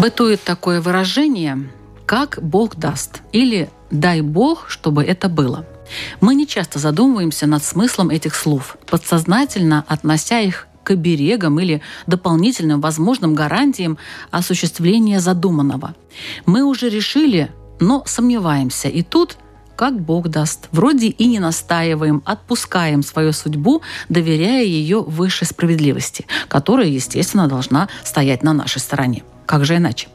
Бытует такое выражение, как Бог даст, или дай Бог, чтобы это было. Мы не часто задумываемся над смыслом этих слов, подсознательно относя их к оберегам или дополнительным возможным гарантиям осуществления задуманного. Мы уже решили, но сомневаемся. И тут как Бог даст. Вроде и не настаиваем, отпускаем свою судьбу, доверяя ее высшей справедливости, которая, естественно, должна стоять на нашей стороне. Как же иначе?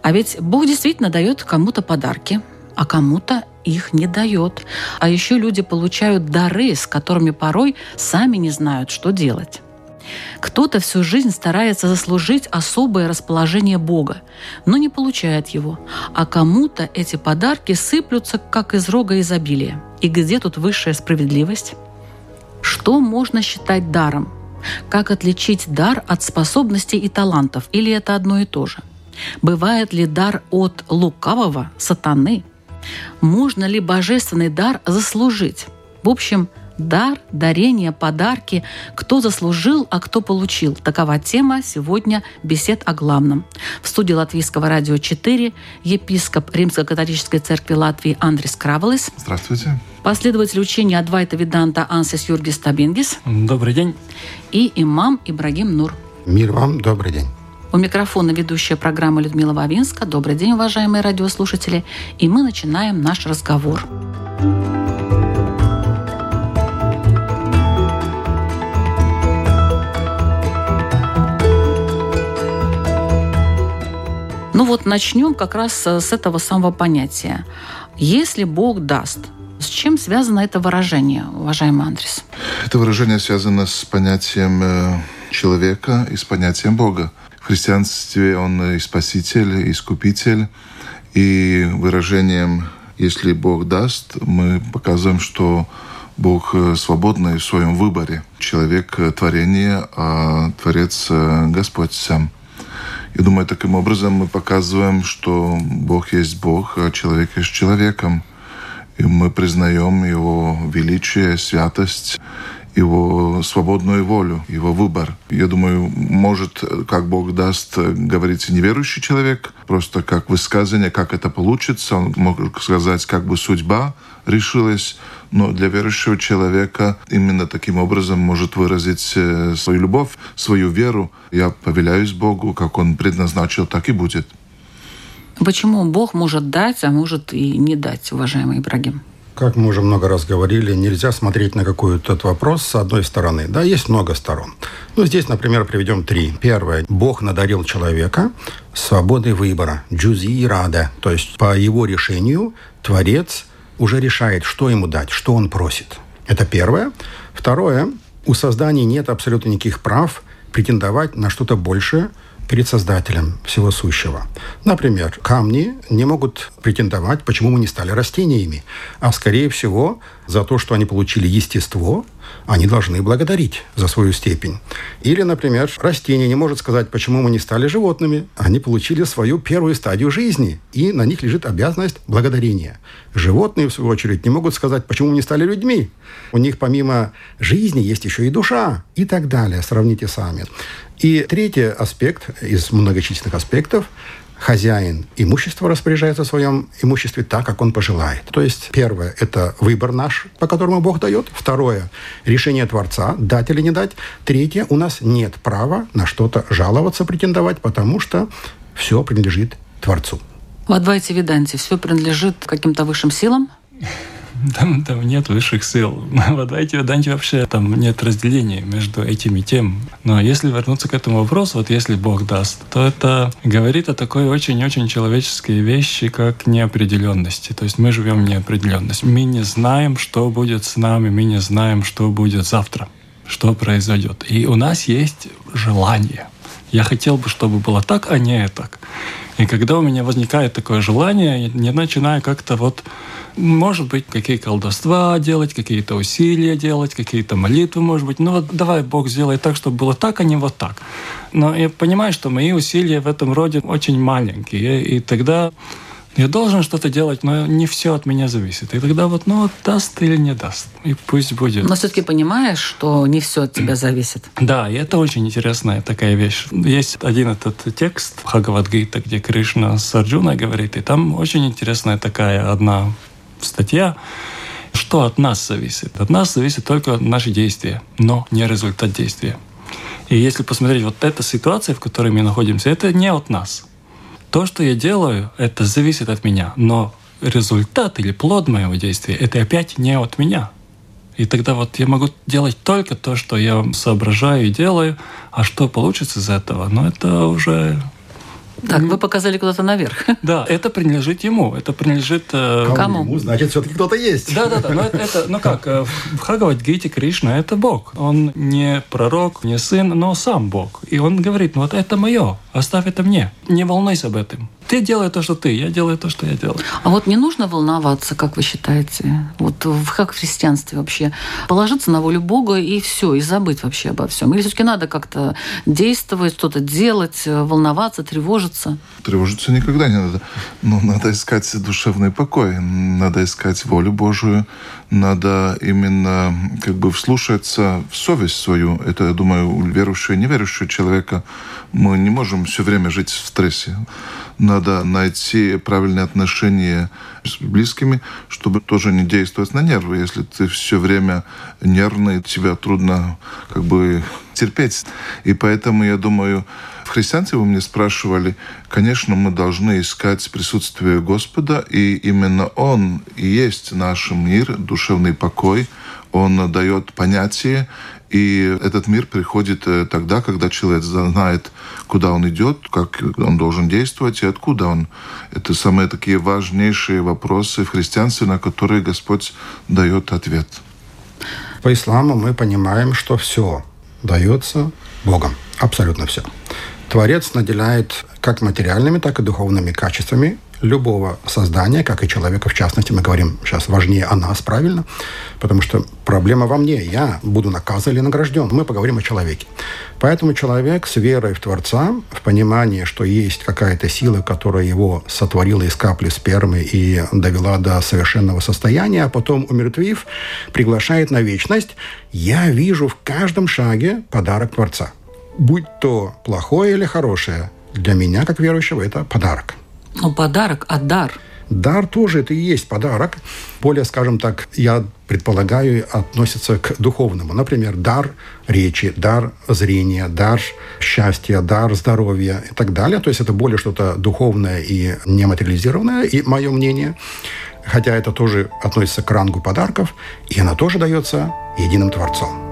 А ведь Бог действительно дает кому-то подарки, а кому-то их не дает. А еще люди получают дары, с которыми порой сами не знают, что делать. Кто-то всю жизнь старается заслужить особое расположение Бога, но не получает его, а кому-то эти подарки сыплются, как из рога изобилия. И где тут высшая справедливость? Что можно считать даром? Как отличить дар от способностей и талантов? Или это одно и то же? Бывает ли дар от лукавого, сатаны? Можно ли божественный дар заслужить? В общем, Дар, дарение, подарки. Кто заслужил, а кто получил. Такова тема сегодня бесед о главном. В студии Латвийского радио 4 епископ Римско-католической церкви Латвии Андрис Кравелес. Здравствуйте. Последователь учения Адвайта Виданта Ансис Юргис Табингис. Добрый день. И имам Ибрагим Нур. Мир вам, добрый день. У микрофона ведущая программы Людмила Вавинска. Добрый день, уважаемые радиослушатели. И мы начинаем наш разговор. Ну вот начнем как раз с этого самого понятия. Если Бог даст, с чем связано это выражение, уважаемый Андрес? Это выражение связано с понятием э, человека и с понятием Бога. В христианстве он и спаситель, и искупитель. И выражением «если Бог даст» мы показываем, что Бог э, свободный в своем выборе. Человек – творение, а Творец – Господь сам. Я думаю, таким образом мы показываем, что Бог есть Бог, а человек есть человеком. И мы признаем Его величие, святость, Его свободную волю, Его выбор. Я думаю, может, как Бог даст, говорить неверующий человек, просто как высказывание, как это получится. Он мог сказать, как бы судьба решилась, но для верующего человека именно таким образом может выразить э, свою любовь, свою веру. Я повеляюсь Богу, как Он предназначил, так и будет. Почему Бог может дать, а может и не дать, уважаемый Ибрагим? Как мы уже много раз говорили, нельзя смотреть на какой-то вопрос с одной стороны. Да, есть много сторон. Ну, здесь, например, приведем три. Первое. Бог надарил человека свободой выбора. Джузи и рада. То есть по его решению Творец уже решает, что ему дать, что он просит. Это первое. Второе. У создания нет абсолютно никаких прав претендовать на что-то большее, перед Создателем всего сущего. Например, камни не могут претендовать, почему мы не стали растениями, а скорее всего за то, что они получили естество, они должны благодарить за свою степень. Или, например, растение не может сказать, почему мы не стали животными. Они получили свою первую стадию жизни, и на них лежит обязанность благодарения. Животные, в свою очередь, не могут сказать, почему мы не стали людьми. У них помимо жизни есть еще и душа и так далее. Сравните сами. И третий аспект из многочисленных аспектов хозяин имущества распоряжается в своем имуществе так, как он пожелает. То есть, первое – это выбор наш, по которому Бог дает. Второе – решение Творца, дать или не дать. Третье – у нас нет права на что-то жаловаться, претендовать, потому что все принадлежит Творцу. В Адвайте Веданте все принадлежит каким-то высшим силам? Там, там нет высших сил. В Адвайте Веданте вообще там нет разделения между этими тем. Но если вернуться к этому вопросу, вот если Бог даст, то это говорит о такой очень-очень человеческой вещи, как неопределенности. То есть мы живем в неопределенности. Мы не знаем, что будет с нами, мы не знаем, что будет завтра. что произойдет. И у нас есть желание. Я хотел бы, чтобы было так, а не так. И когда у меня возникает такое желание, я начинаю как-то вот, может быть, какие колдовства делать, какие-то усилия делать, какие-то молитвы, может быть. Ну вот давай Бог сделай так, чтобы было так, а не вот так. Но я понимаю, что мои усилия в этом роде очень маленькие. И тогда я должен что-то делать, но не все от меня зависит. И тогда вот, ну, даст или не даст. И пусть будет. Но все-таки понимаешь, что не все от тебя зависит. Да, и это очень интересная такая вещь. Есть один этот текст Хагавадгита, где Кришна с Арджуной говорит, и там очень интересная такая одна статья, что от нас зависит. От нас зависит только наши действия, но не результат действия. И если посмотреть вот эта ситуация, в которой мы находимся, это не от нас. То, что я делаю, это зависит от меня. Но результат или плод моего действия, это опять не от меня. И тогда вот я могу делать только то, что я соображаю и делаю, а что получится из этого, ну это уже так, вы показали куда-то наверх. Да, это принадлежит ему. Это принадлежит... Э... Кому? Ему, значит, все-таки кто-то есть. Да, да, да. Но это, это, ну как, э, в Хагавадгите Кришна – это Бог. Он не пророк, не сын, но сам Бог. И он говорит, ну вот это мое, оставь это мне. Не волнуйся об этом. Ты делай то, что ты, я делаю то, что я делаю. А вот не нужно волноваться, как вы считаете? Вот в, как в христианстве вообще? Положиться на волю Бога и все, и забыть вообще обо всем? Или все-таки надо как-то действовать, что-то делать, волноваться, тревожиться? Тревожиться никогда не надо. Но надо искать душевный покой, надо искать волю Божию, надо именно как бы вслушаться в совесть свою. Это, я думаю, у верующего и неверующего человека мы не можем все время жить в стрессе. Надо найти правильные отношения с близкими, чтобы тоже не действовать на нервы. Если ты все время нервный, тебя трудно как бы терпеть. И поэтому, я думаю, в христианстве вы мне спрашивали, конечно, мы должны искать присутствие Господа, и именно Он и есть наш мир, душевный покой, Он дает понятие, и этот мир приходит э, тогда, когда человек знает, куда он идет, как он должен действовать и откуда он. Это самые такие важнейшие вопросы в христианстве, на которые Господь дает ответ. По исламу мы понимаем, что все дается Богом. Абсолютно все. Творец наделяет как материальными, так и духовными качествами любого создания, как и человека в частности. Мы говорим сейчас важнее о нас, правильно? Потому что проблема во мне. Я буду наказан или награжден. Мы поговорим о человеке. Поэтому человек с верой в Творца, в понимании, что есть какая-то сила, которая его сотворила из капли спермы и довела до совершенного состояния, а потом, умертвив, приглашает на вечность, я вижу в каждом шаге подарок Творца. Будь то плохое или хорошее, для меня, как верующего, это подарок. Ну, подарок, а дар? Дар тоже это и есть подарок. Более, скажем так, я предполагаю, относится к духовному. Например, дар речи, дар зрения, дар счастья, дар здоровья и так далее. То есть это более что-то духовное и нематериализированное, и мое мнение. Хотя это тоже относится к рангу подарков, и она тоже дается единым Творцом.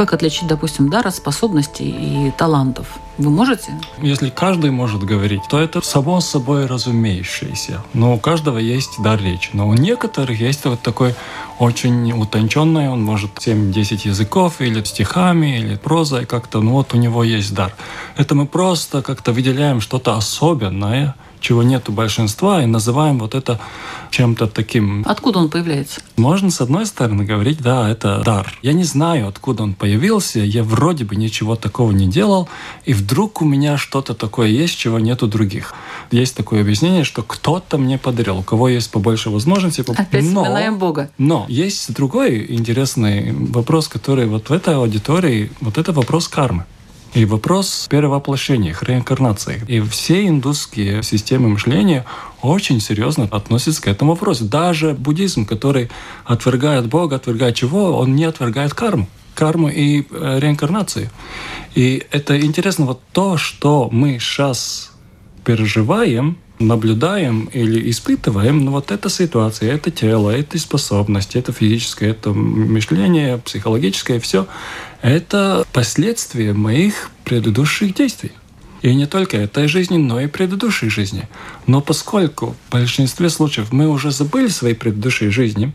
Как отличить, допустим, дара, способностей и талантов? Вы можете? Если каждый может говорить, то это само собой разумеющееся. Но у каждого есть дар речи. Но у некоторых есть вот такой очень утонченный, он может 7-10 языков, или стихами, или прозой как-то, ну вот у него есть дар. Это мы просто как-то выделяем что-то особенное – чего нет у большинства, и называем вот это чем-то таким. Откуда он появляется? Можно, с одной стороны, говорить, да, это дар. Я не знаю, откуда он появился, я вроде бы ничего такого не делал, и вдруг у меня что-то такое есть, чего нет у других. Есть такое объяснение, что кто-то мне подарил, у кого есть побольше возможностей. Опять но, вспоминаем Бога. Но есть другой интересный вопрос, который вот в этой аудитории, вот это вопрос кармы. И вопрос перевоплощения, реинкарнации. И все индусские системы мышления очень серьезно относятся к этому вопросу. Даже буддизм, который отвергает Бога, отвергает чего, он не отвергает карму карму и э, реинкарнацию. И это интересно вот то, что мы сейчас переживаем, наблюдаем или испытываем, ну вот эта ситуация, это тело, это способности, это физическое, это мышление, психологическое, все, это последствия моих предыдущих действий. И не только этой жизни, но и предыдущей жизни. Но поскольку в большинстве случаев мы уже забыли свои предыдущие жизни,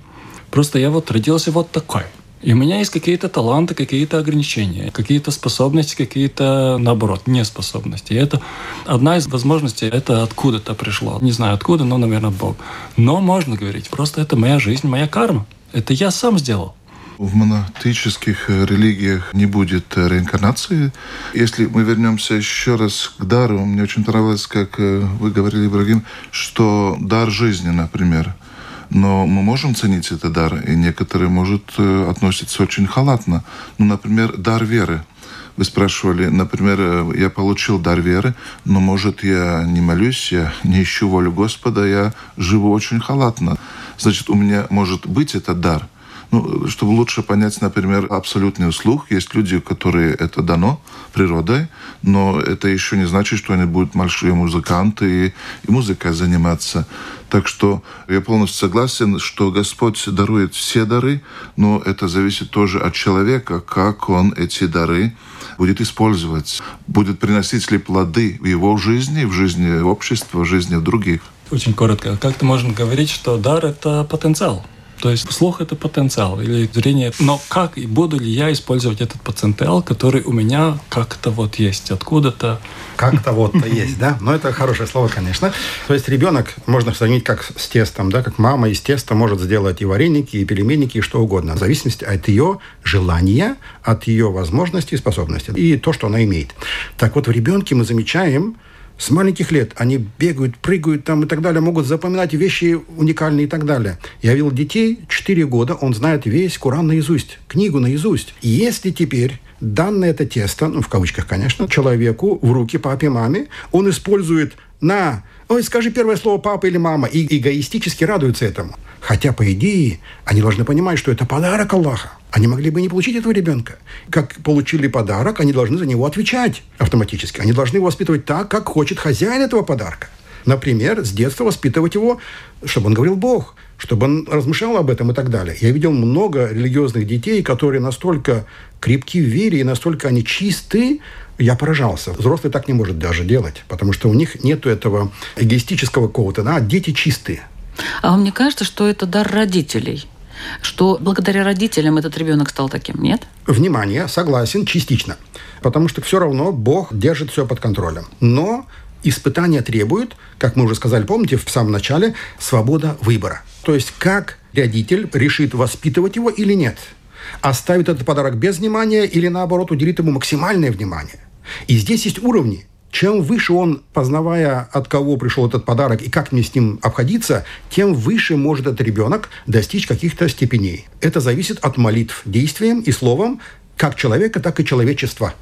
просто я вот родился вот такой. И у меня есть какие-то таланты, какие-то ограничения, какие-то способности, какие-то, наоборот, неспособности. И это одна из возможностей, это откуда-то пришло. Не знаю откуда, но, наверное, Бог. Но можно говорить, просто это моя жизнь, моя карма. Это я сам сделал. В монотических религиях не будет реинкарнации. Если мы вернемся еще раз к дару, мне очень понравилось, как э, вы говорили, Ибрагим, что дар жизни, например, но мы можем ценить этот дар, и некоторые, может, э, относятся очень халатно. Ну, например, дар веры. Вы спрашивали, например, э, я получил дар веры, но, может, я не молюсь, я не ищу волю Господа, я живу очень халатно. Значит, у меня может быть этот дар – ну, чтобы лучше понять, например, абсолютный услуг, есть люди, которые это дано природой, но это еще не значит, что они будут большие музыканты и, и музыкой заниматься. Так что я полностью согласен, что Господь дарует все дары, но это зависит тоже от человека, как он эти дары будет использовать, будет приносить ли плоды в его жизни, в жизни общества, в жизни других. Очень коротко. Как-то можно говорить, что дар – это потенциал. То есть слух – это потенциал или зрение. Но как и буду ли я использовать этот потенциал, который у меня как-то вот есть, откуда-то? Как-то вот-то есть, да? Но это хорошее слово, конечно. То есть ребенок можно сравнить как с тестом, да? Как мама из теста может сделать и вареники, и пельменики, и что угодно. В зависимости от ее желания, от ее возможностей и способностей. И то, что она имеет. Так вот, в ребенке мы замечаем, с маленьких лет они бегают, прыгают там и так далее, могут запоминать вещи уникальные и так далее. Я видел детей 4 года, он знает весь Коран наизусть, книгу наизусть. И если теперь данное это тесто, ну, в кавычках, конечно, человеку в руки папе, маме, он использует на Ой, скажи первое слово папа или мама. И эгоистически радуются этому. Хотя, по идее, они должны понимать, что это подарок Аллаха. Они могли бы не получить этого ребенка. Как получили подарок, они должны за него отвечать автоматически. Они должны воспитывать так, как хочет хозяин этого подарка. Например, с детства воспитывать его, чтобы он говорил Бог, чтобы он размышлял об этом и так далее. Я видел много религиозных детей, которые настолько крепки в вере и настолько они чисты, я поражался. Взрослый так не может даже делать, потому что у них нет этого эгоистического какого-то, да, дети чистые. А вам не кажется, что это дар родителей? Что благодаря родителям этот ребенок стал таким, нет? Внимание, согласен, частично. Потому что все равно Бог держит все под контролем. Но испытания требуют, как мы уже сказали, помните, в самом начале, свобода выбора. То есть как родитель решит воспитывать его или нет. Оставит этот подарок без внимания или наоборот уделит ему максимальное внимание. И здесь есть уровни. Чем выше он, познавая, от кого пришел этот подарок и как мне с ним обходиться, тем выше может этот ребенок достичь каких-то степеней. Это зависит от молитв, действием и словом как человека, так и человечества.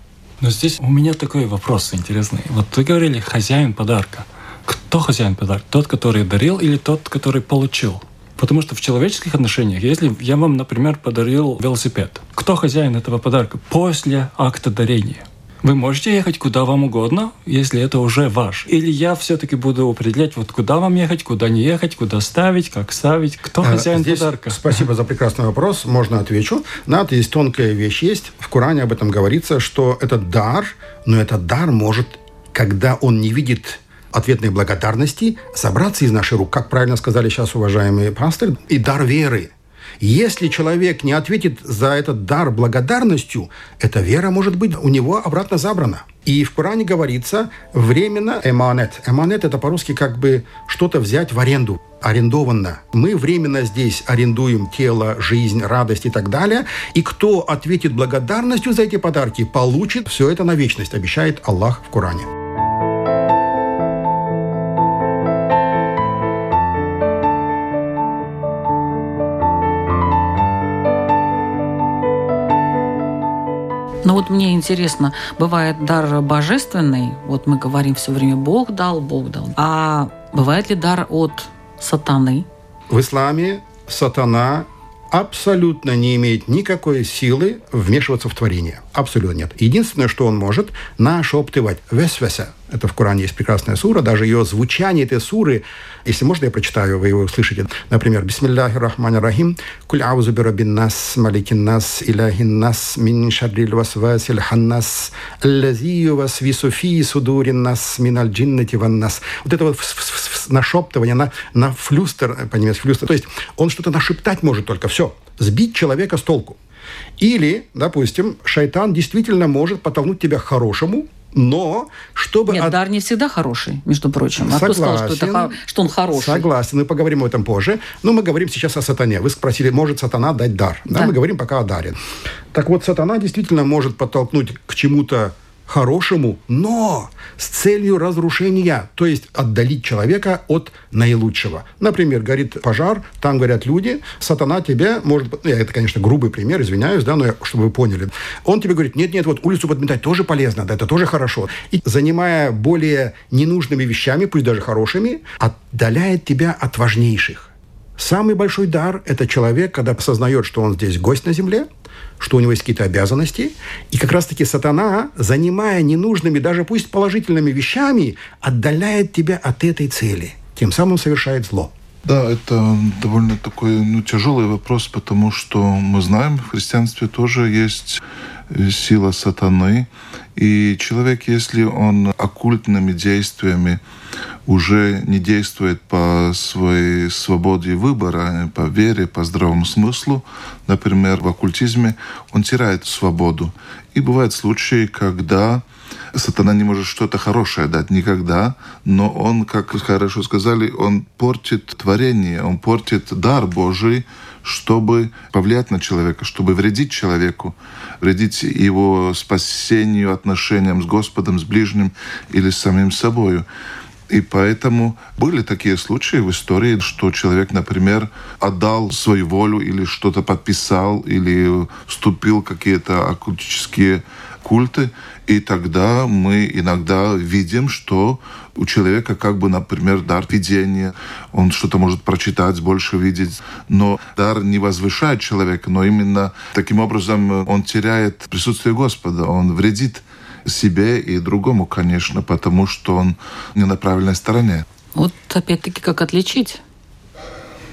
Но здесь у меня такой вопрос интересный. Вот вы говорили хозяин подарка. Кто хозяин подарка? Тот, который дарил или тот, который получил? Потому что в человеческих отношениях, если я вам, например, подарил велосипед, кто хозяин этого подарка после акта дарения? Вы можете ехать куда вам угодно, если это уже ваш. Или я все-таки буду определять, вот куда вам ехать, куда не ехать, куда ставить, как ставить, кто а, хозяин Здесь подарка. Спасибо за прекрасный вопрос. Можно отвечу. На есть тонкая вещь есть. В Коране об этом говорится, что это дар, но этот дар может, когда он не видит ответной благодарности, собраться из наших рук, как правильно сказали сейчас уважаемые пастырь, и дар веры – если человек не ответит за этот дар благодарностью, эта вера может быть у него обратно забрана. И в Коране говорится временно эманет. Эманет – это по-русски как бы что-то взять в аренду, арендованно. Мы временно здесь арендуем тело, жизнь, радость и так далее. И кто ответит благодарностью за эти подарки, получит все это на вечность, обещает Аллах в Коране. Мне интересно, бывает дар божественный, вот мы говорим все время Бог дал, Бог дал. А бывает ли дар от сатаны? В исламе сатана абсолютно не имеет никакой силы вмешиваться в творение. Абсолютно нет. Единственное, что он может, нашептывать весвеса. Это в Коране есть прекрасная сура. Даже ее звучание этой суры, если можно, я прочитаю, вы его услышите. Например, «Бисмиллахи рахмани рахим, куль аузу бирабин нас, маликин нас, иляхин нас, мин шаррил васвасил ханнас, аллази васвису фи судурин нас, мин аль джиннати ван нас». Вот это вот нашептывание на, на флюстер, по-немецки флюстер. То есть он что-то нашептать может только. Все. Сбить человека с толку. Или, допустим, шайтан действительно может подтолкнуть тебя к хорошему, но чтобы... Нет, от... дар не всегда хороший, между прочим. А Согласен. кто сказал, что, это, что он хороший? Согласен, мы поговорим об этом позже. Но мы говорим сейчас о сатане. Вы спросили, может сатана дать дар? Да, да мы говорим пока о даре. Так вот, сатана действительно может подтолкнуть к чему-то хорошему, но с целью разрушения, то есть отдалить человека от наилучшего. Например, горит пожар, там горят люди, сатана тебе может... Ну, это, конечно, грубый пример, извиняюсь, да, но я, чтобы вы поняли. Он тебе говорит, нет-нет, вот улицу подметать тоже полезно, да, это тоже хорошо. И занимая более ненужными вещами, пусть даже хорошими, отдаляет тебя от важнейших. Самый большой дар – это человек, когда осознает, что он здесь гость на земле – что у него есть какие-то обязанности. И как раз-таки сатана, занимая ненужными, даже пусть положительными вещами, отдаляет тебя от этой цели. Тем самым совершает зло. Да, это довольно такой ну, тяжелый вопрос, потому что мы знаем, в христианстве тоже есть сила сатаны. И человек, если он оккультными действиями уже не действует по своей свободе выбора, по вере, по здравому смыслу, например, в оккультизме, он теряет свободу. И бывают случаи, когда сатана не может что-то хорошее дать никогда, но он, как хорошо сказали, он портит творение, он портит дар Божий, чтобы повлиять на человека, чтобы вредить человеку, вредить его спасению, отношениям с Господом, с ближним или с самим собой. И поэтому были такие случаи в истории, что человек, например, отдал свою волю или что-то подписал, или вступил в какие-то оккультические культы, и тогда мы иногда видим, что у человека как бы, например, дар видения, он что-то может прочитать, больше видеть, но дар не возвышает человека, но именно таким образом он теряет присутствие Господа, он вредит себе и другому, конечно, потому что он не на правильной стороне. Вот опять-таки как отличить?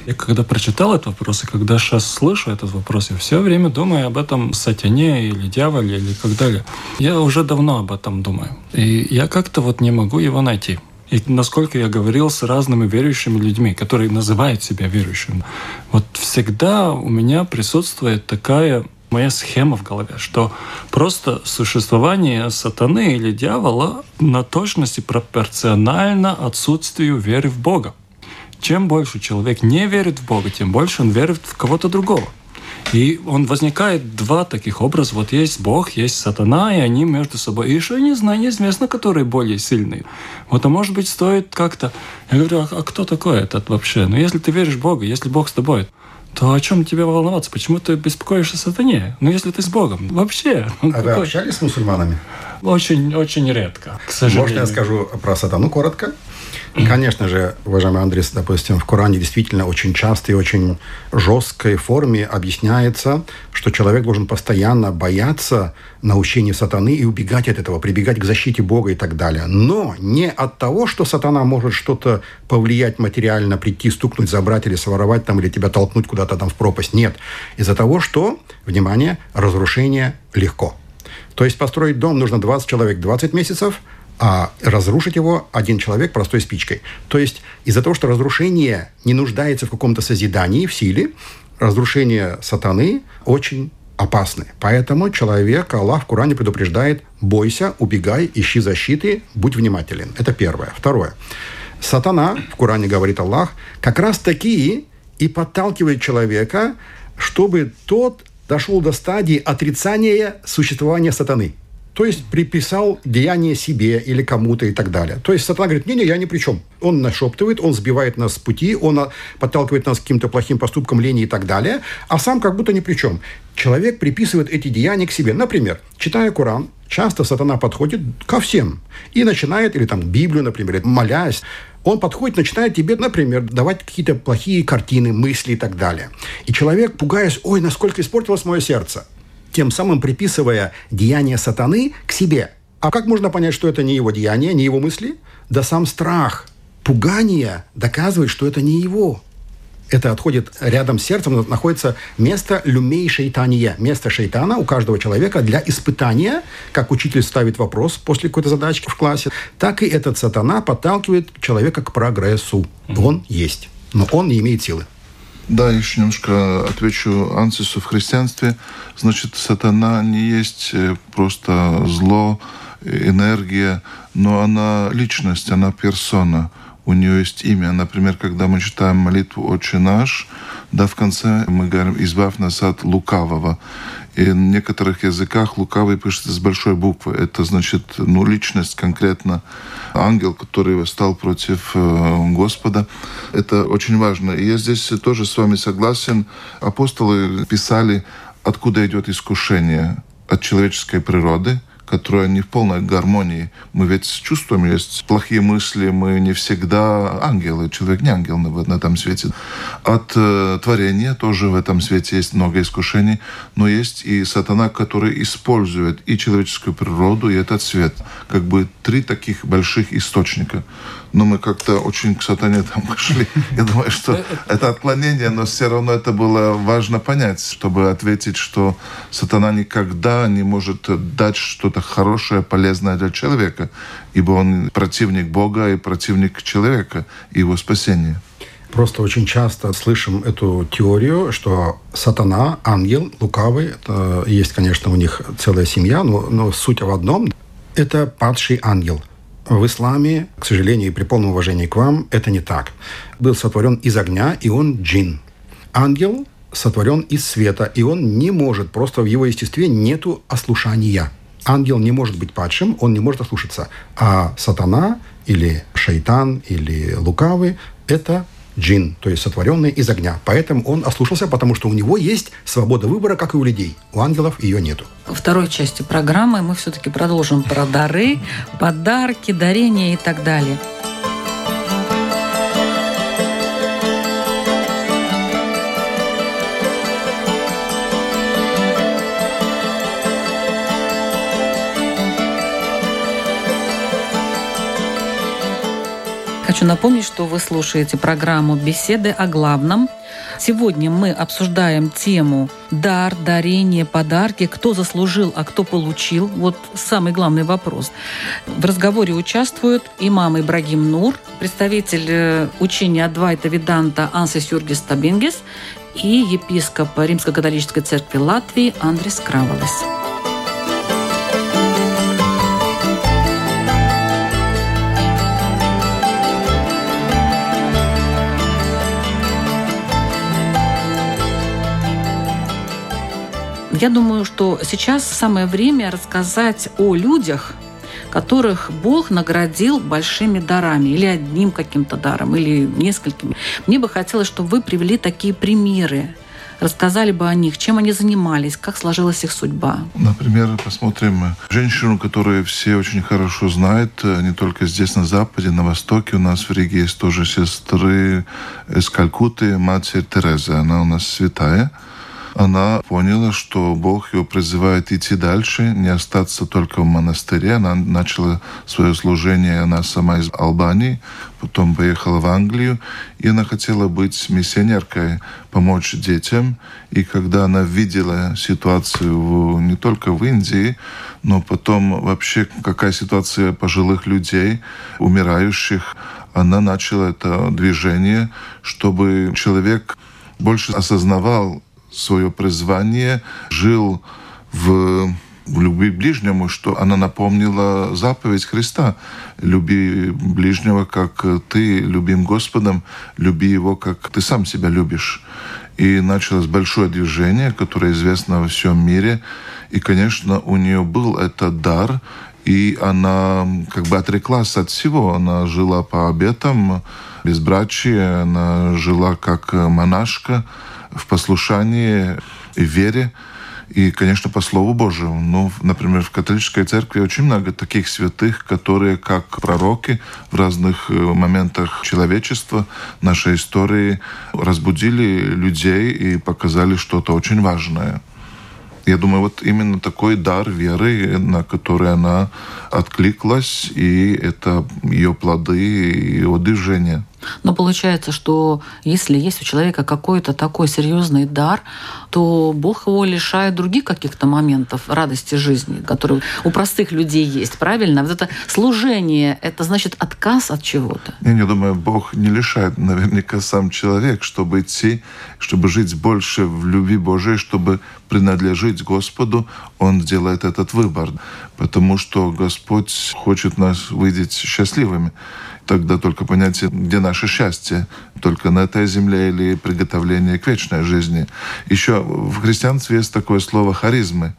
Я когда прочитал этот вопрос, и когда сейчас слышу этот вопрос, я все время думаю об этом сатане или дьяволе или как далее. Я уже давно об этом думаю. И я как-то вот не могу его найти. И насколько я говорил с разными верующими людьми, которые называют себя верующими, вот всегда у меня присутствует такая моя схема в голове, что просто существование сатаны или дьявола на точности пропорционально отсутствию веры в Бога. Чем больше человек не верит в Бога, тем больше он верит в кого-то другого. И он возникает два таких образа. Вот есть Бог, есть сатана, и они между собой. И еще не знаю, неизвестно, который более сильный. Вот, а может быть, стоит как-то... Я говорю, а, а кто такой этот вообще? Ну, если ты веришь в Бога, если Бог с тобой, то о чем тебе волноваться? Почему ты беспокоишься сатане? Ну, если ты с Богом. Вообще. Ну, а какой? вы общались с мусульманами? Очень, очень редко, к сожалению. Можно я скажу про сатану коротко? Конечно же, уважаемый Андрес, допустим, в Коране действительно очень часто и очень жесткой форме объясняется, что человек должен постоянно бояться наущения сатаны и убегать от этого, прибегать к защите Бога и так далее. Но не от того, что сатана может что-то повлиять материально, прийти, стукнуть, забрать или своровать там, или тебя толкнуть куда-то там в пропасть. Нет. Из-за того, что, внимание, разрушение легко. То есть построить дом нужно 20 человек 20 месяцев – а разрушить его один человек простой спичкой. То есть из-за того, что разрушение не нуждается в каком-то созидании, в силе, разрушение сатаны очень опасны. Поэтому человек, Аллах в Коране предупреждает, бойся, убегай, ищи защиты, будь внимателен. Это первое. Второе. Сатана, в Коране говорит Аллах, как раз таки и подталкивает человека, чтобы тот дошел до стадии отрицания существования сатаны – то есть приписал деяние себе или кому-то и так далее. То есть сатана говорит, не-не, я ни при чем. Он нашептывает, он сбивает нас с пути, он подталкивает нас к каким-то плохим поступкам, лени и так далее, а сам как будто ни при чем. Человек приписывает эти деяния к себе. Например, читая Коран, часто сатана подходит ко всем и начинает, или там Библию, например, молясь, он подходит, начинает тебе, например, давать какие-то плохие картины, мысли и так далее. И человек, пугаясь, ой, насколько испортилось мое сердце – тем самым приписывая деяния сатаны к себе. А как можно понять, что это не его деяние, не его мысли? Да сам страх, пугание доказывает, что это не его. Это отходит рядом с сердцем, находится место люмей шейтания, место шейтана у каждого человека для испытания, как учитель ставит вопрос после какой-то задачки в классе, так и этот сатана подталкивает человека к прогрессу. Он есть, но он не имеет силы. Да, еще немножко отвечу Ансису в христианстве. Значит, сатана не есть э, просто зло, энергия, но она личность, она персона. У нее есть имя. Например, когда мы читаем молитву «Отче наш», да, в конце мы говорим «Избавь нас от лукавого». И в некоторых языках лукавый пишется с большой буквы. Это значит, ну, личность конкретно, ангел, который восстал против э, Господа. Это очень важно. И я здесь тоже с вами согласен. Апостолы писали, откуда идет искушение от человеческой природы – которая не в полной гармонии. Мы ведь чувствуем, есть плохие мысли, мы не всегда ангелы, человек не ангел на, на этом свете. От э, творения тоже в этом свете есть много искушений, но есть и сатана, который использует и человеческую природу, и этот свет. Как бы три таких больших источника но мы как-то очень к сатане там пошли. Я думаю, что это отклонение, но все равно это было важно понять, чтобы ответить, что сатана никогда не может дать что-то хорошее, полезное для человека, ибо он противник Бога и противник человека и его спасения. Просто очень часто слышим эту теорию, что сатана, ангел, лукавый, это есть, конечно, у них целая семья, но, но суть в одном – это падший ангел – в исламе, к сожалению, и при полном уважении к вам, это не так. Был сотворен из огня, и он джин. Ангел сотворен из света, и он не может, просто в его естестве нету ослушания. Ангел не может быть падшим, он не может ослушаться. А сатана или шайтан или лукавый – это джин, то есть сотворенный из огня. Поэтому он ослушался, потому что у него есть свобода выбора, как и у людей. У ангелов ее нету. Во второй части программы мы все-таки продолжим про дары, подарки, дарения и так далее. Хочу напомнить, что вы слушаете программу «Беседы о главном». Сегодня мы обсуждаем тему дар, дарение, подарки, кто заслужил, а кто получил. Вот самый главный вопрос. В разговоре участвуют имам Ибрагим Нур, представитель э, учения Адвайта Виданта Ансис Юргис Табингес и епископ Римско-католической церкви Латвии Андрес Кравалес. Я думаю, что сейчас самое время рассказать о людях, которых Бог наградил большими дарами, или одним каким-то даром, или несколькими. Мне бы хотелось, чтобы вы привели такие примеры, рассказали бы о них, чем они занимались, как сложилась их судьба. Например, посмотрим женщину, которую все очень хорошо знают, э, не только здесь, на Западе, на Востоке. У нас в Риге есть тоже сестры из Калькуты, Матерь Тереза. Она у нас святая она поняла, что Бог ее призывает идти дальше, не остаться только в монастыре. Она начала свое служение, она сама из Албании, потом поехала в Англию, и она хотела быть миссионеркой, помочь детям. И когда она видела ситуацию в, не только в Индии, но потом вообще какая ситуация пожилых людей, умирающих, она начала это движение, чтобы человек больше осознавал свое призвание, жил в любви ближнему, что она напомнила заповедь Христа. Люби ближнего, как ты любим Господом, люби его, как ты сам себя любишь. И началось большое движение, которое известно во всем мире. И, конечно, у нее был этот дар, и она как бы отреклась от всего. Она жила по обетам, безбрачие, она жила как монашка, в послушании и вере, и, конечно, по Слову Божьему. Ну, например, в католической церкви очень много таких святых, которые, как пророки, в разных э, моментах человечества, нашей истории, разбудили людей и показали что-то очень важное. Я думаю, вот именно такой дар веры, на который она откликлась, и это ее плоды, ее движение. Но получается, что если есть у человека какой-то такой серьезный дар, то Бог его лишает других каких-то моментов радости жизни, которые у простых людей есть, правильно? Вот это служение, это значит отказ от чего-то. Я не думаю, Бог не лишает наверняка сам человек, чтобы идти, чтобы жить больше в любви Божией, чтобы принадлежить Господу, Он делает этот выбор, потому что Господь хочет нас видеть счастливыми тогда только понятие, где наше счастье, только на этой земле или приготовление к вечной жизни. Еще в христианстве есть такое слово харизмы.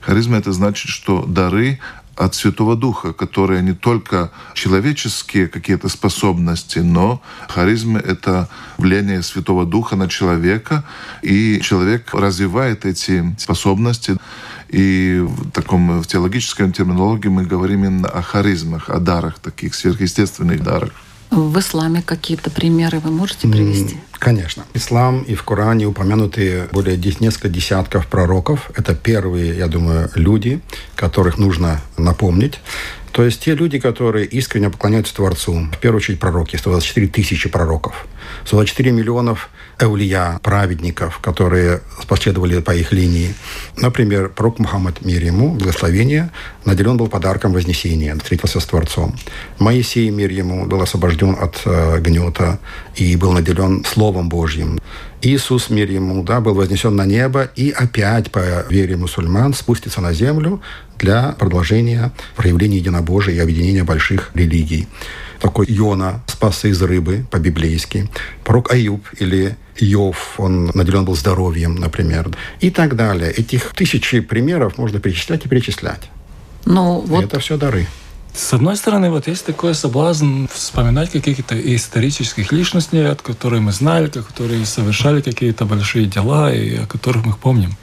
Харизма это значит, что дары от Святого Духа, которые не только человеческие какие-то способности, но харизмы — это влияние Святого Духа на человека, и человек развивает эти способности. И в таком в теологической терминологии мы говорим именно о харизмах, о дарах, таких сверхъестественных дарах. В исламе какие-то примеры вы можете привести? Конечно. Ислам и в Коране упомянуты более несколько десятков пророков. Это первые, я думаю, люди, которых нужно напомнить. То есть те люди, которые искренне поклоняются Творцу. В первую очередь пророки. 124 тысячи пророков. 124 миллионов эулия, праведников, которые последовали по их линии. Например, пророк Мухаммад, мир ему, благословение, наделен был подарком Вознесения, встретился с Творцом. Моисей, мир ему, был освобожден от э, гнета и был наделен Словом Божьим. Иисус, мир ему, да, был вознесен на небо и опять, по вере мусульман, спустится на землю для продолжения проявления единобожия и объединения больших религий такой Йона спасся из рыбы по-библейски. Пророк Аюб или Йов, он наделен был здоровьем, например, и так далее. Этих тысячи примеров можно перечислять и перечислять. Ну, вот... Это все дары. С одной стороны, вот есть такой соблазн вспоминать каких-то исторических личностей, от которых мы знали, которые совершали какие-то большие дела и о которых мы помним.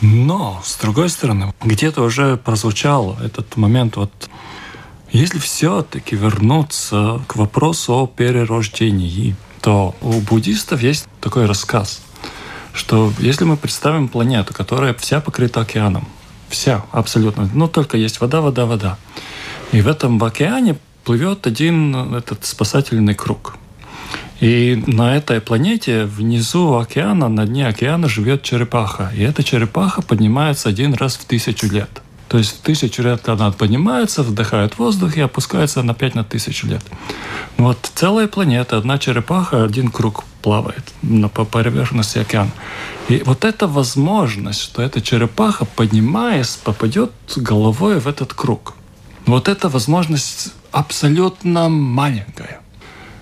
Но, с другой стороны, где-то уже прозвучал этот момент вот если все-таки вернуться к вопросу о перерождении, то у буддистов есть такой рассказ, что если мы представим планету, которая вся покрыта океаном, вся абсолютно, ну только есть вода, вода, вода, и в этом в океане плывет один этот спасательный круг. И на этой планете внизу океана, на дне океана живет черепаха. И эта черепаха поднимается один раз в тысячу лет. То есть в тысячу лет она поднимается, вдыхает воздух и опускается на 5 на тысячу лет. Вот целая планета, одна черепаха, один круг плавает на, по поверхности океана. И вот эта возможность, что эта черепаха, поднимаясь, попадет головой в этот круг. Вот эта возможность абсолютно маленькая.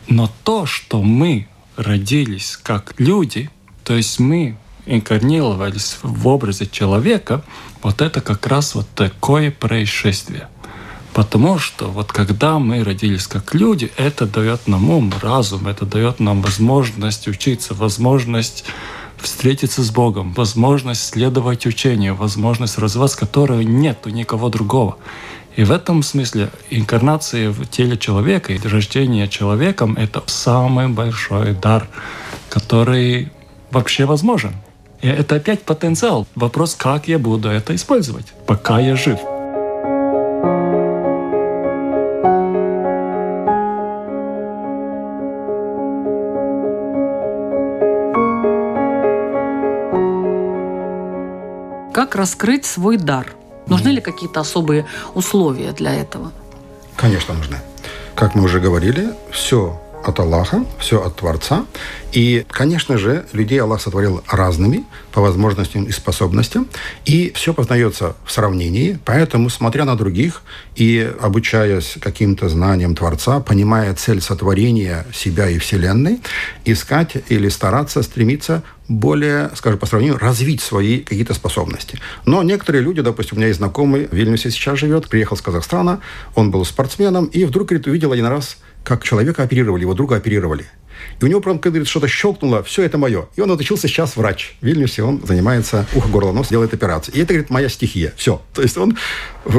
Но то, что мы родились как люди, то есть мы инкарнировались в образе человека, вот это как раз вот такое происшествие. Потому что вот когда мы родились как люди, это дает нам ум, разум, это дает нам возможность учиться, возможность встретиться с Богом, возможность следовать учению, возможность развиваться, которой нет у никого другого. И в этом смысле инкарнация в теле человека и рождение человеком – это самый большой дар, который вообще возможен. И это опять потенциал. Вопрос, как я буду это использовать, пока я жив. Как раскрыть свой дар? Нужны ли какие-то особые условия для этого? Конечно, нужны. Как мы уже говорили, все от Аллаха, все от Творца. И, конечно же, людей Аллах сотворил разными по возможностям и способностям. И все познается в сравнении. Поэтому, смотря на других и обучаясь каким-то знаниям Творца, понимая цель сотворения себя и Вселенной, искать или стараться, стремиться более, скажем, по сравнению, развить свои какие-то способности. Но некоторые люди, допустим, у меня есть знакомый, в Вильнюсе сейчас живет, приехал с Казахстана, он был спортсменом, и вдруг, говорит, увидел один раз как человека оперировали, его друга оперировали. И у него, прям, когда что-то щелкнуло, все это мое. И он отучился сейчас врач. В Вильнюсе он занимается ухо, горло, нос, делает операции. И это, говорит, моя стихия. Все. То есть он,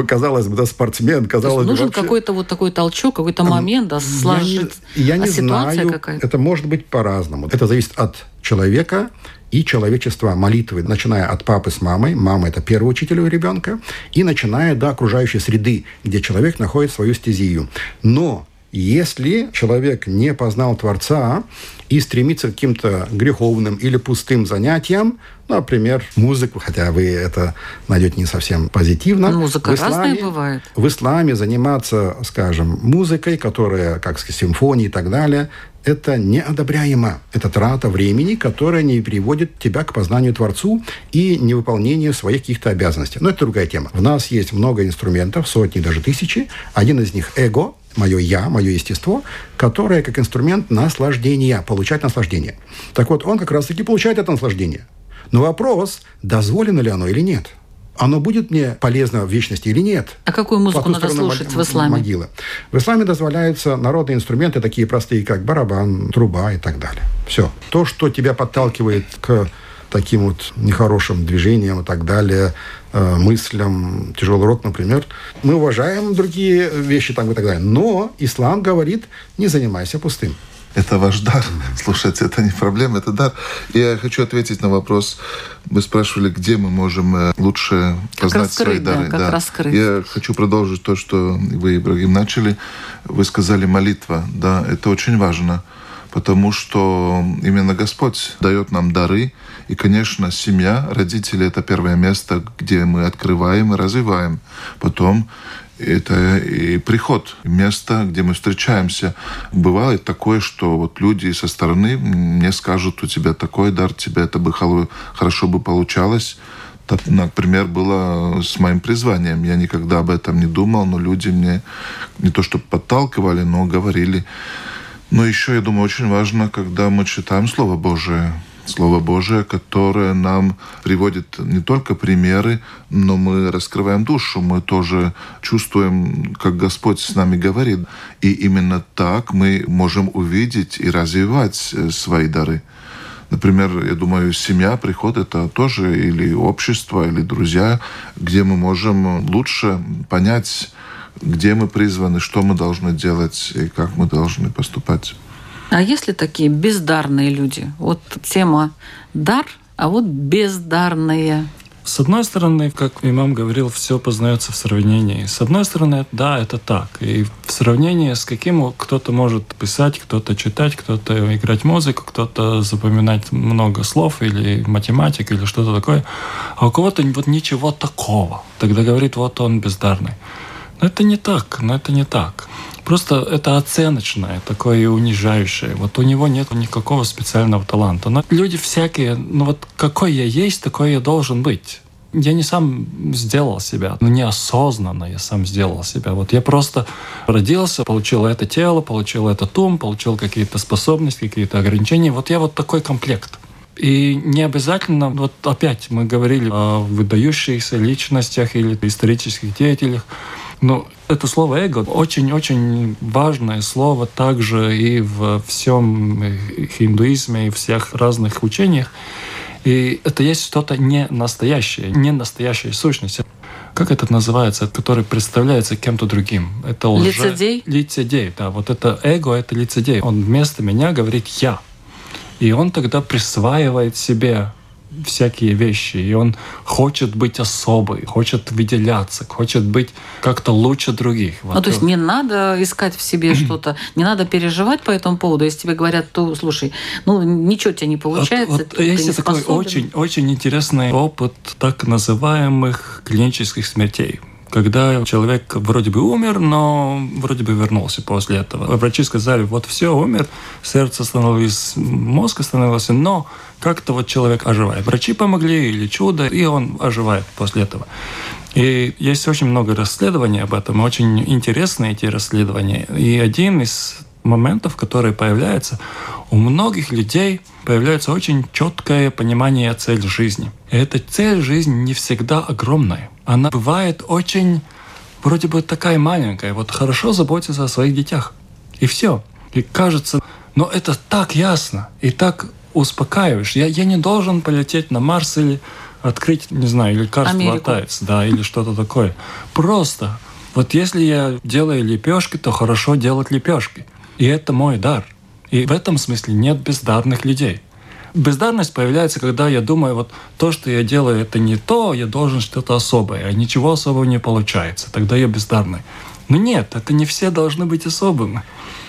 казалось бы, да, спортсмен, казалось бы, нужен вообще... какой-то вот такой толчок, какой-то момент, да, сложить. Я не, я не а ситуация знаю, какая-то. это может быть по-разному. Это зависит от человека и человечества молитвы, начиная от папы с мамой, мама – это первый учитель у ребенка, и начиная до окружающей среды, где человек находит свою стезию. Но если человек не познал Творца и стремится к каким-то греховным или пустым занятиям, ну, например, музыку, хотя вы это найдете не совсем позитивно. Музыка в исламе, разная бывает. В исламе заниматься, скажем, музыкой, которая, как сказать, симфонии и так далее, это неодобряемо. Это трата времени, которая не приводит тебя к познанию Творцу и невыполнению своих каких-то обязанностей. Но это другая тема. В нас есть много инструментов, сотни, даже тысячи. Один из них – эго, мое я, мое естество, которое как инструмент наслаждения, получать наслаждение. Так вот, он как раз-таки получает это наслаждение. Но вопрос, дозволено ли оно или нет. Оно будет мне полезно в вечности или нет? А какую музыку надо слушать в исламе? Могилы. В исламе дозволяются народные инструменты, такие простые, как барабан, труба и так далее. Все. То, что тебя подталкивает к таким вот нехорошим движениям и так далее, мыслям, тяжелый рок, например. Мы уважаем другие вещи там и так далее. Но ислам говорит, не занимайся пустым. Это ваш дар. Слушайте, это не проблема, это дар. Я хочу ответить на вопрос. Вы спрашивали, где мы можем э, лучше познать свои раскрыть, да, дары. как раскрыть. Я хочу продолжить то, что вы, Ибрагим, начали. Вы сказали молитва. Да, это очень важно. Потому что именно Господь дает нам дары. И, конечно, семья, родители – это первое место, где мы открываем и развиваем. Потом это и приход, место, где мы встречаемся. Бывает такое, что вот люди со стороны мне скажут, у тебя такой дар, тебе это бы хорошо бы получалось. Так, например, было с моим призванием. Я никогда об этом не думал, но люди мне не то что подталкивали, но говорили. Но еще, я думаю, очень важно, когда мы читаем Слово Божие. Слово Божие, которое нам приводит не только примеры, но мы раскрываем душу, мы тоже чувствуем, как Господь с нами говорит. И именно так мы можем увидеть и развивать э, свои дары. Например, я думаю, семья, приход это тоже или общество, или друзья, где мы можем лучше понять, где мы призваны, что мы должны делать и как мы должны поступать. А есть ли такие бездарные люди? Вот тема дар, а вот бездарные. С одной стороны, как имам говорил, все познается в сравнении. С одной стороны, да, это так. И в сравнении с каким кто-то может писать, кто-то читать, кто-то играть музыку, кто-то запоминать много слов или математик или что-то такое, а у кого-то вот ничего такого. Тогда говорит, вот он бездарный. Это не так, но это не так. Просто это оценочное, такое унижающее. Вот у него нет никакого специального таланта. Но люди всякие, ну вот какой я есть, такой я должен быть. Я не сам сделал себя, ну неосознанно я сам сделал себя. Вот я просто родился, получил это тело, получил этот ум, получил какие-то способности, какие-то ограничения. Вот я вот такой комплект. И не обязательно, вот опять мы говорили о выдающихся личностях или исторических деятелях, но это слово эго очень-очень важное слово также и в всем хиндуизме, и всех разных учениях. И это есть что-то не настоящее, не настоящая сущность. Как это называется, который представляется кем-то другим? Это лже... Лицедей? Лицедей, да. Вот это эго, это лицедей. Он вместо меня говорит «я». И он тогда присваивает себе всякие вещи, и он хочет быть особый, хочет выделяться, хочет быть как-то лучше других. Ну, то есть не надо искать в себе что-то, не надо переживать по этому поводу. Если тебе говорят, то, слушай, ну, ничего у тебя не получается, вот, ты, есть не такой способен. очень, очень интересный опыт так называемых клинических смертей когда человек вроде бы умер, но вроде бы вернулся после этого. Врачи сказали, вот все, умер, сердце остановилось, мозг остановился, но как-то вот человек оживает. Врачи помогли или чудо, и он оживает после этого. И есть очень много расследований об этом, очень интересные эти расследования. И один из моментов, который появляется, у многих людей появляется очень четкое понимание цели жизни. И эта цель жизни не всегда огромная. Она бывает очень вроде бы такая маленькая. Вот хорошо заботиться о своих детях. И все. И кажется, но это так ясно и так успокаиваешь. Я, я не должен полететь на Марс или открыть, не знаю, лекарство Америку. от AIDS, да, или что-то такое. Просто. Вот если я делаю лепешки, то хорошо делать лепешки. И это мой дар. И в этом смысле нет бездарных людей. Бездарность появляется, когда я думаю, вот то, что я делаю, это не то, я должен что-то особое, а ничего особого не получается. Тогда я бездарный. Но нет, это не все должны быть особыми.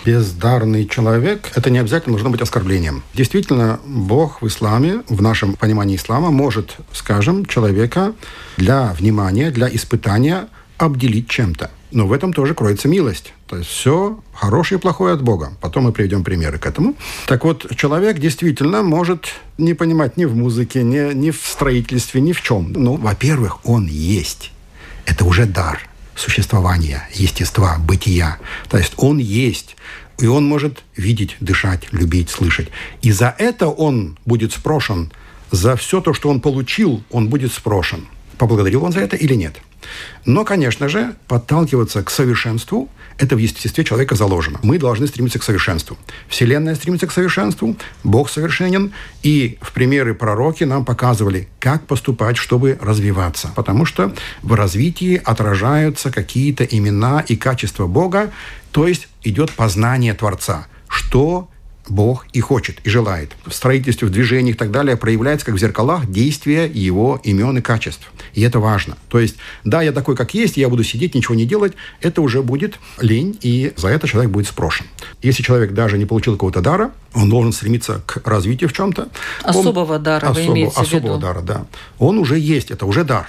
Бездарный человек – это не обязательно должно быть оскорблением. Действительно, Бог в исламе, в нашем понимании ислама, может, скажем, человека для внимания, для испытания обделить чем-то. Но в этом тоже кроется милость. То есть все хорошее и плохое от Бога. Потом мы приведем примеры к этому. Так вот, человек действительно может не понимать ни в музыке, ни, ни в строительстве, ни в чем. Ну, во-первых, он есть. Это уже дар существования, естества, бытия. То есть он есть. И он может видеть, дышать, любить, слышать. И за это он будет спрошен. За все то, что он получил, он будет спрошен. Поблагодарил он за это или нет? Но, конечно же, подталкиваться к совершенству – это в естестве человека заложено. Мы должны стремиться к совершенству. Вселенная стремится к совершенству, Бог совершенен, и в примеры пророки нам показывали, как поступать, чтобы развиваться. Потому что в развитии отражаются какие-то имена и качества Бога, то есть идет познание Творца. Что Бог и хочет, и желает. В строительстве, в движении и так далее проявляется, как в зеркалах, действие его имен и качеств. И это важно. То есть, да, я такой, как есть, я буду сидеть, ничего не делать, это уже будет лень, и за это человек будет спрошен. Если человек даже не получил какого-то дара, он должен стремиться к развитию в чем-то. Особого он, дара вы особо, имеете в Особого виду? дара, да. Он уже есть, это уже дар.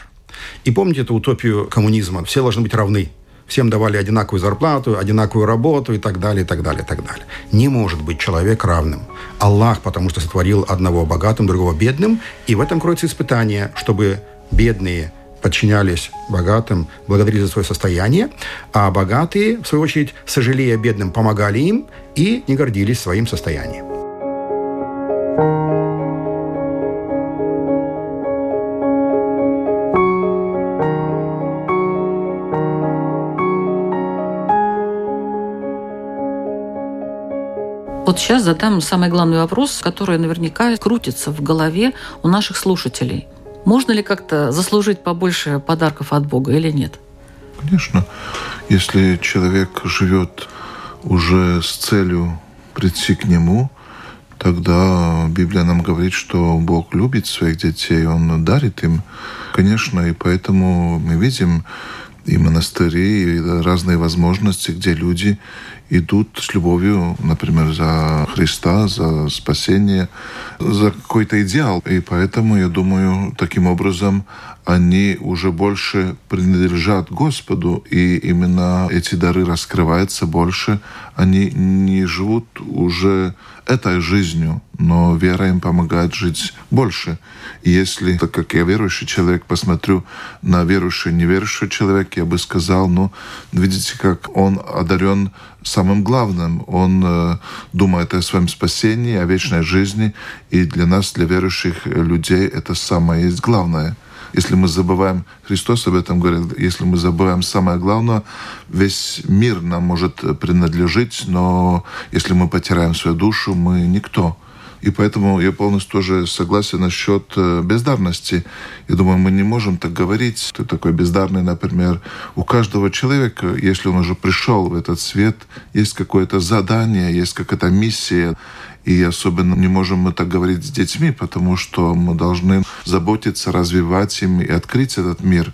И помните эту утопию коммунизма? Все должны быть равны. Всем давали одинаковую зарплату, одинаковую работу и так далее, и так далее, и так далее. Не может быть человек равным. Аллах, потому что сотворил одного богатым, другого бедным, и в этом кроется испытание, чтобы бедные подчинялись богатым, благодарили за свое состояние, а богатые, в свою очередь, сожалея бедным, помогали им и не гордились своим состоянием. Вот сейчас задам самый главный вопрос, который наверняка крутится в голове у наших слушателей. Можно ли как-то заслужить побольше подарков от Бога или нет? Конечно. Если человек живет уже с целью прийти к Нему, тогда Библия нам говорит, что Бог любит своих детей, Он дарит им. Конечно, и поэтому мы видим и монастыри, и разные возможности, где люди идут с любовью, например, за Христа, за спасение, за какой-то идеал. И поэтому, я думаю, таким образом они уже больше принадлежат Господу, и именно эти дары раскрываются больше. Они не живут уже этой жизнью, но вера им помогает жить больше. И если, так как я верующий человек, посмотрю на верующий и неверующий человек, я бы сказал, ну, видите, как он одарен самым главным. Он э, думает о своем спасении, о вечной жизни, и для нас, для верующих людей, это самое есть главное. Если мы забываем, Христос об этом говорит, если мы забываем самое главное, весь мир нам может принадлежить, но если мы потеряем свою душу, мы никто. И поэтому я полностью тоже согласен насчет э, бездарности. Я думаю, мы не можем так говорить. Ты такой бездарный, например. У каждого человека, если он уже пришел в этот свет, есть какое-то задание, есть какая-то миссия. И особенно не можем мы так говорить с детьми, потому что мы должны заботиться, развивать им и открыть этот мир.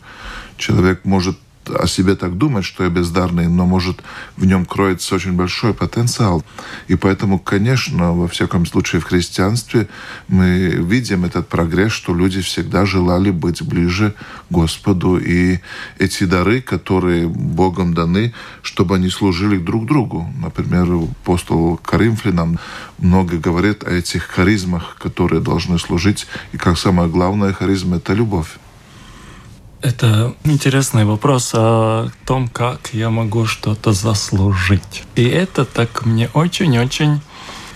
Человек может о себе так думать, что я бездарный, но может в нем кроется очень большой потенциал. И поэтому, конечно, во всяком случае в христианстве мы видим этот прогресс, что люди всегда желали быть ближе к Господу. И эти дары, которые Богом даны, чтобы они служили друг другу. Например, апостол Коринфянам много говорит о этих харизмах, которые должны служить. И как самое главное харизма — это любовь. Это интересный вопрос о том, как я могу что-то заслужить. И это так мне очень-очень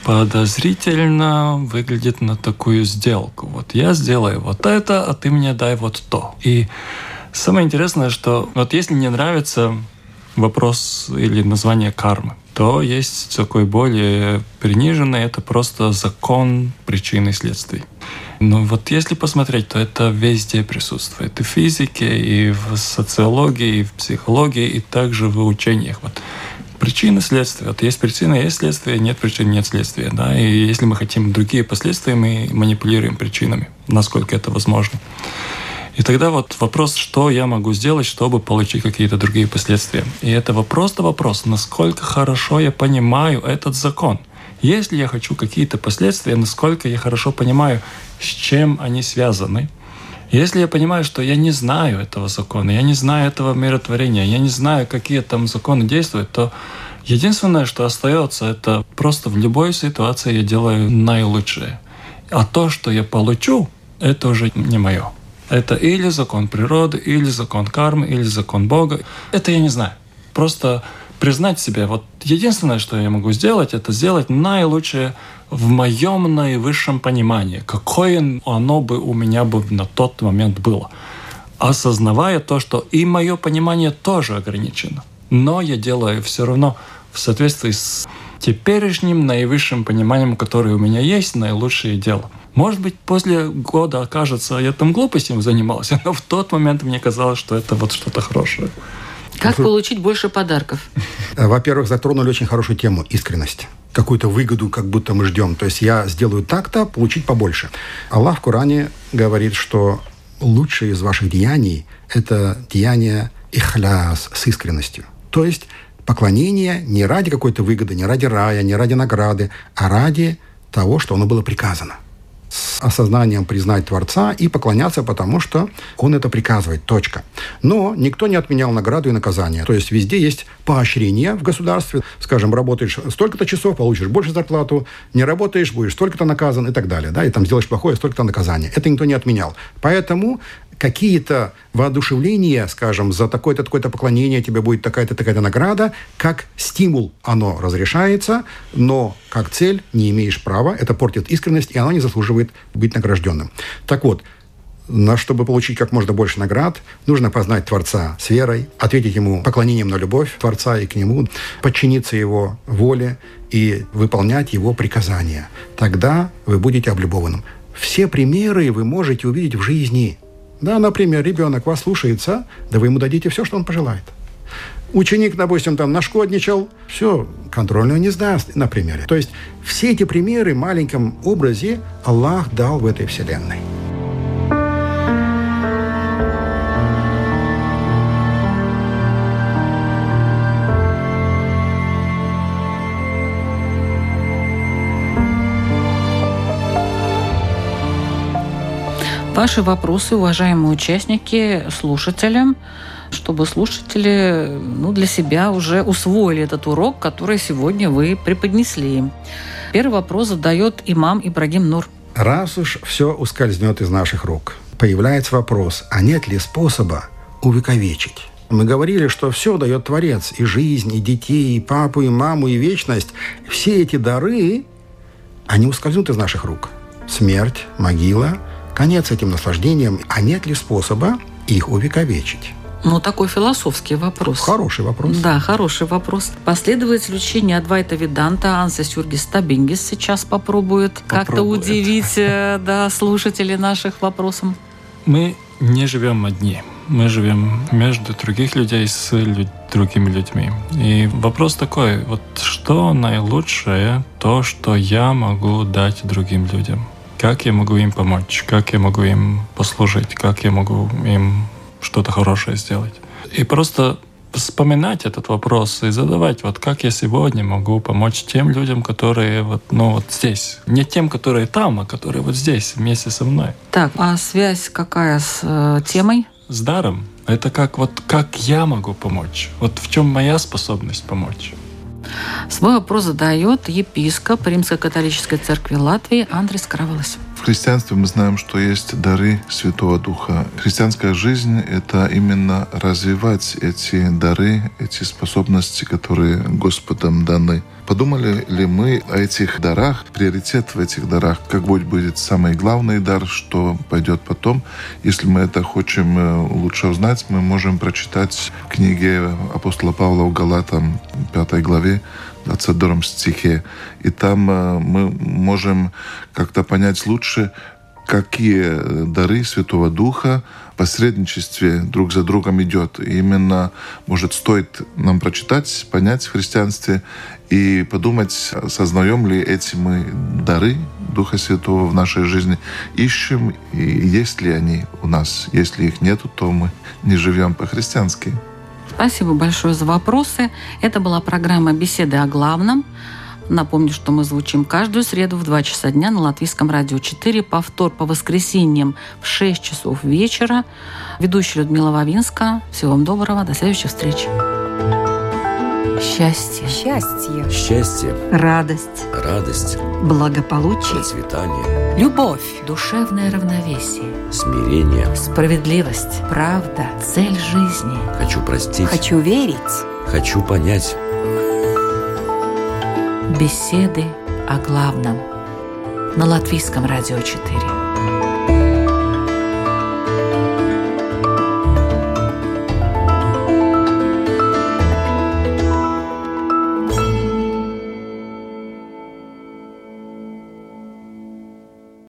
подозрительно выглядит на такую сделку. Вот я сделаю вот это, а ты мне дай вот то. И самое интересное, что вот если не нравится вопрос или название кармы, то есть такой более приниженный, это просто закон причины и следствий. Но вот если посмотреть, то это везде присутствует. И в физике, и в социологии, и в психологии, и также в учениях. Вот причины следствия. Вот есть причина, есть следствие, нет причин, нет следствия. Да? И если мы хотим другие последствия, мы манипулируем причинами, насколько это возможно. И тогда вот вопрос, что я могу сделать, чтобы получить какие-то другие последствия. И это просто вопрос, насколько хорошо я понимаю этот закон. Если я хочу какие-то последствия, насколько я хорошо понимаю, с чем они связаны. Если я понимаю, что я не знаю этого закона, я не знаю этого миротворения, я не знаю, какие там законы действуют, то единственное, что остается, это просто в любой ситуации я делаю наилучшее. А то, что я получу, это уже не мое. Это или закон природы, или закон кармы, или закон Бога. Это я не знаю. Просто признать себе, вот единственное, что я могу сделать, это сделать наилучшее в моем наивысшем понимании, какое оно бы у меня бы на тот момент было. Осознавая то, что и мое понимание тоже ограничено. Но я делаю все равно в соответствии с теперешним наивысшим пониманием, которое у меня есть, наилучшее дело. Может быть, после года окажется, я там глупостью занимался, но в тот момент мне казалось, что это вот что-то хорошее. Как получить больше подарков? Во-первых, затронули очень хорошую тему – искренность какую-то выгоду, как будто мы ждем. То есть я сделаю так-то, получить побольше. Аллах в Коране говорит, что лучшее из ваших деяний – это деяние ихляс, с искренностью. То есть поклонение не ради какой-то выгоды, не ради рая, не ради награды, а ради того, что оно было приказано с осознанием признать Творца и поклоняться, потому что Он это приказывает. Точка. Но никто не отменял награду и наказание. То есть везде есть поощрение в государстве. Скажем, работаешь столько-то часов, получишь больше зарплату, не работаешь, будешь столько-то наказан и так далее. Да? И там сделаешь плохое, столько-то наказание. Это никто не отменял. Поэтому какие-то воодушевления, скажем, за такое-то, такое-то поклонение тебе будет такая-то, такая-то награда, как стимул оно разрешается, но как цель не имеешь права, это портит искренность, и оно не заслуживает быть награжденным. Так вот, на, чтобы получить как можно больше наград, нужно познать Творца с верой, ответить Ему поклонением на любовь Творца и к Нему, подчиниться Его воле и выполнять Его приказания. Тогда вы будете облюбованным. Все примеры вы можете увидеть в жизни. Да, например, ребенок вас слушается, да вы ему дадите все, что он пожелает. Ученик, допустим, там нашкодничал, все, контрольную не сдаст, например. То есть все эти примеры в маленьком образе Аллах дал в этой вселенной. Ваши вопросы, уважаемые участники, слушателям, чтобы слушатели ну, для себя уже усвоили этот урок, который сегодня вы преподнесли. Первый вопрос задает имам Ибрагим Нур. Раз уж все ускользнет из наших рук, появляется вопрос, а нет ли способа увековечить? Мы говорили, что все дает Творец, и жизнь, и детей, и папу, и маму, и вечность. Все эти дары, они ускользнут из наших рук. Смерть, могила – конец этим наслаждениям, а нет ли способа их увековечить? Ну, такой философский вопрос. Хороший вопрос. Да, хороший вопрос. Последователь учения Адвайта Виданта Ансес Юргис Табингис сейчас попробует, как-то удивить э, да, слушателей наших вопросом. Мы не живем одни. Мы живем между других людей с люд... другими людьми. И вопрос такой, вот что наилучшее, то, что я могу дать другим людям? Как я могу им помочь, как я могу им послужить, как я могу им что-то хорошее сделать. И просто вспоминать этот вопрос и задавать, вот как я сегодня могу помочь тем людям, которые вот, ну, вот здесь. Не тем, которые там, а которые вот здесь, вместе со мной. Так, а связь какая с э, темой? С даром. Это как вот как я могу помочь. Вот в чем моя способность помочь. Свой вопрос задает епископ Римской католической церкви Латвии Андрес Каравалас. В христианстве мы знаем, что есть дары Святого Духа. Христианская жизнь — это именно развивать эти дары, эти способности, которые Господом даны. Подумали ли мы о этих дарах, приоритет в этих дарах, как будет самый главный дар, что пойдет потом? Если мы это хотим э, лучше узнать, мы можем прочитать книги апостола Павла в Галатам, 5 главе, 22 стихе. И там э, мы можем как-то понять лучше, какие дары Святого Духа в посредничестве друг за другом идет. И именно, может, стоит нам прочитать, понять в христианстве и подумать, сознаем ли эти мы дары Духа Святого в нашей жизни, ищем, и есть ли они у нас. Если их нету, то мы не живем по-христиански. Спасибо большое за вопросы. Это была программа «Беседы о главном». Напомню, что мы звучим каждую среду в 2 часа дня на Латвийском радио 4, повтор по воскресеньям в 6 часов вечера. Ведущая Людмила Вавинска. Всего вам доброго. До следующих встреч. Счастье. Счастье. Счастье, Радость. радость, Благополучие. процветание, Любовь. Душевное равновесие. смирение. Справедливость. Правда. Цель жизни. Хочу простить, Хочу верить. хочу понять. Беседы о главном. На Латвийском радио 4.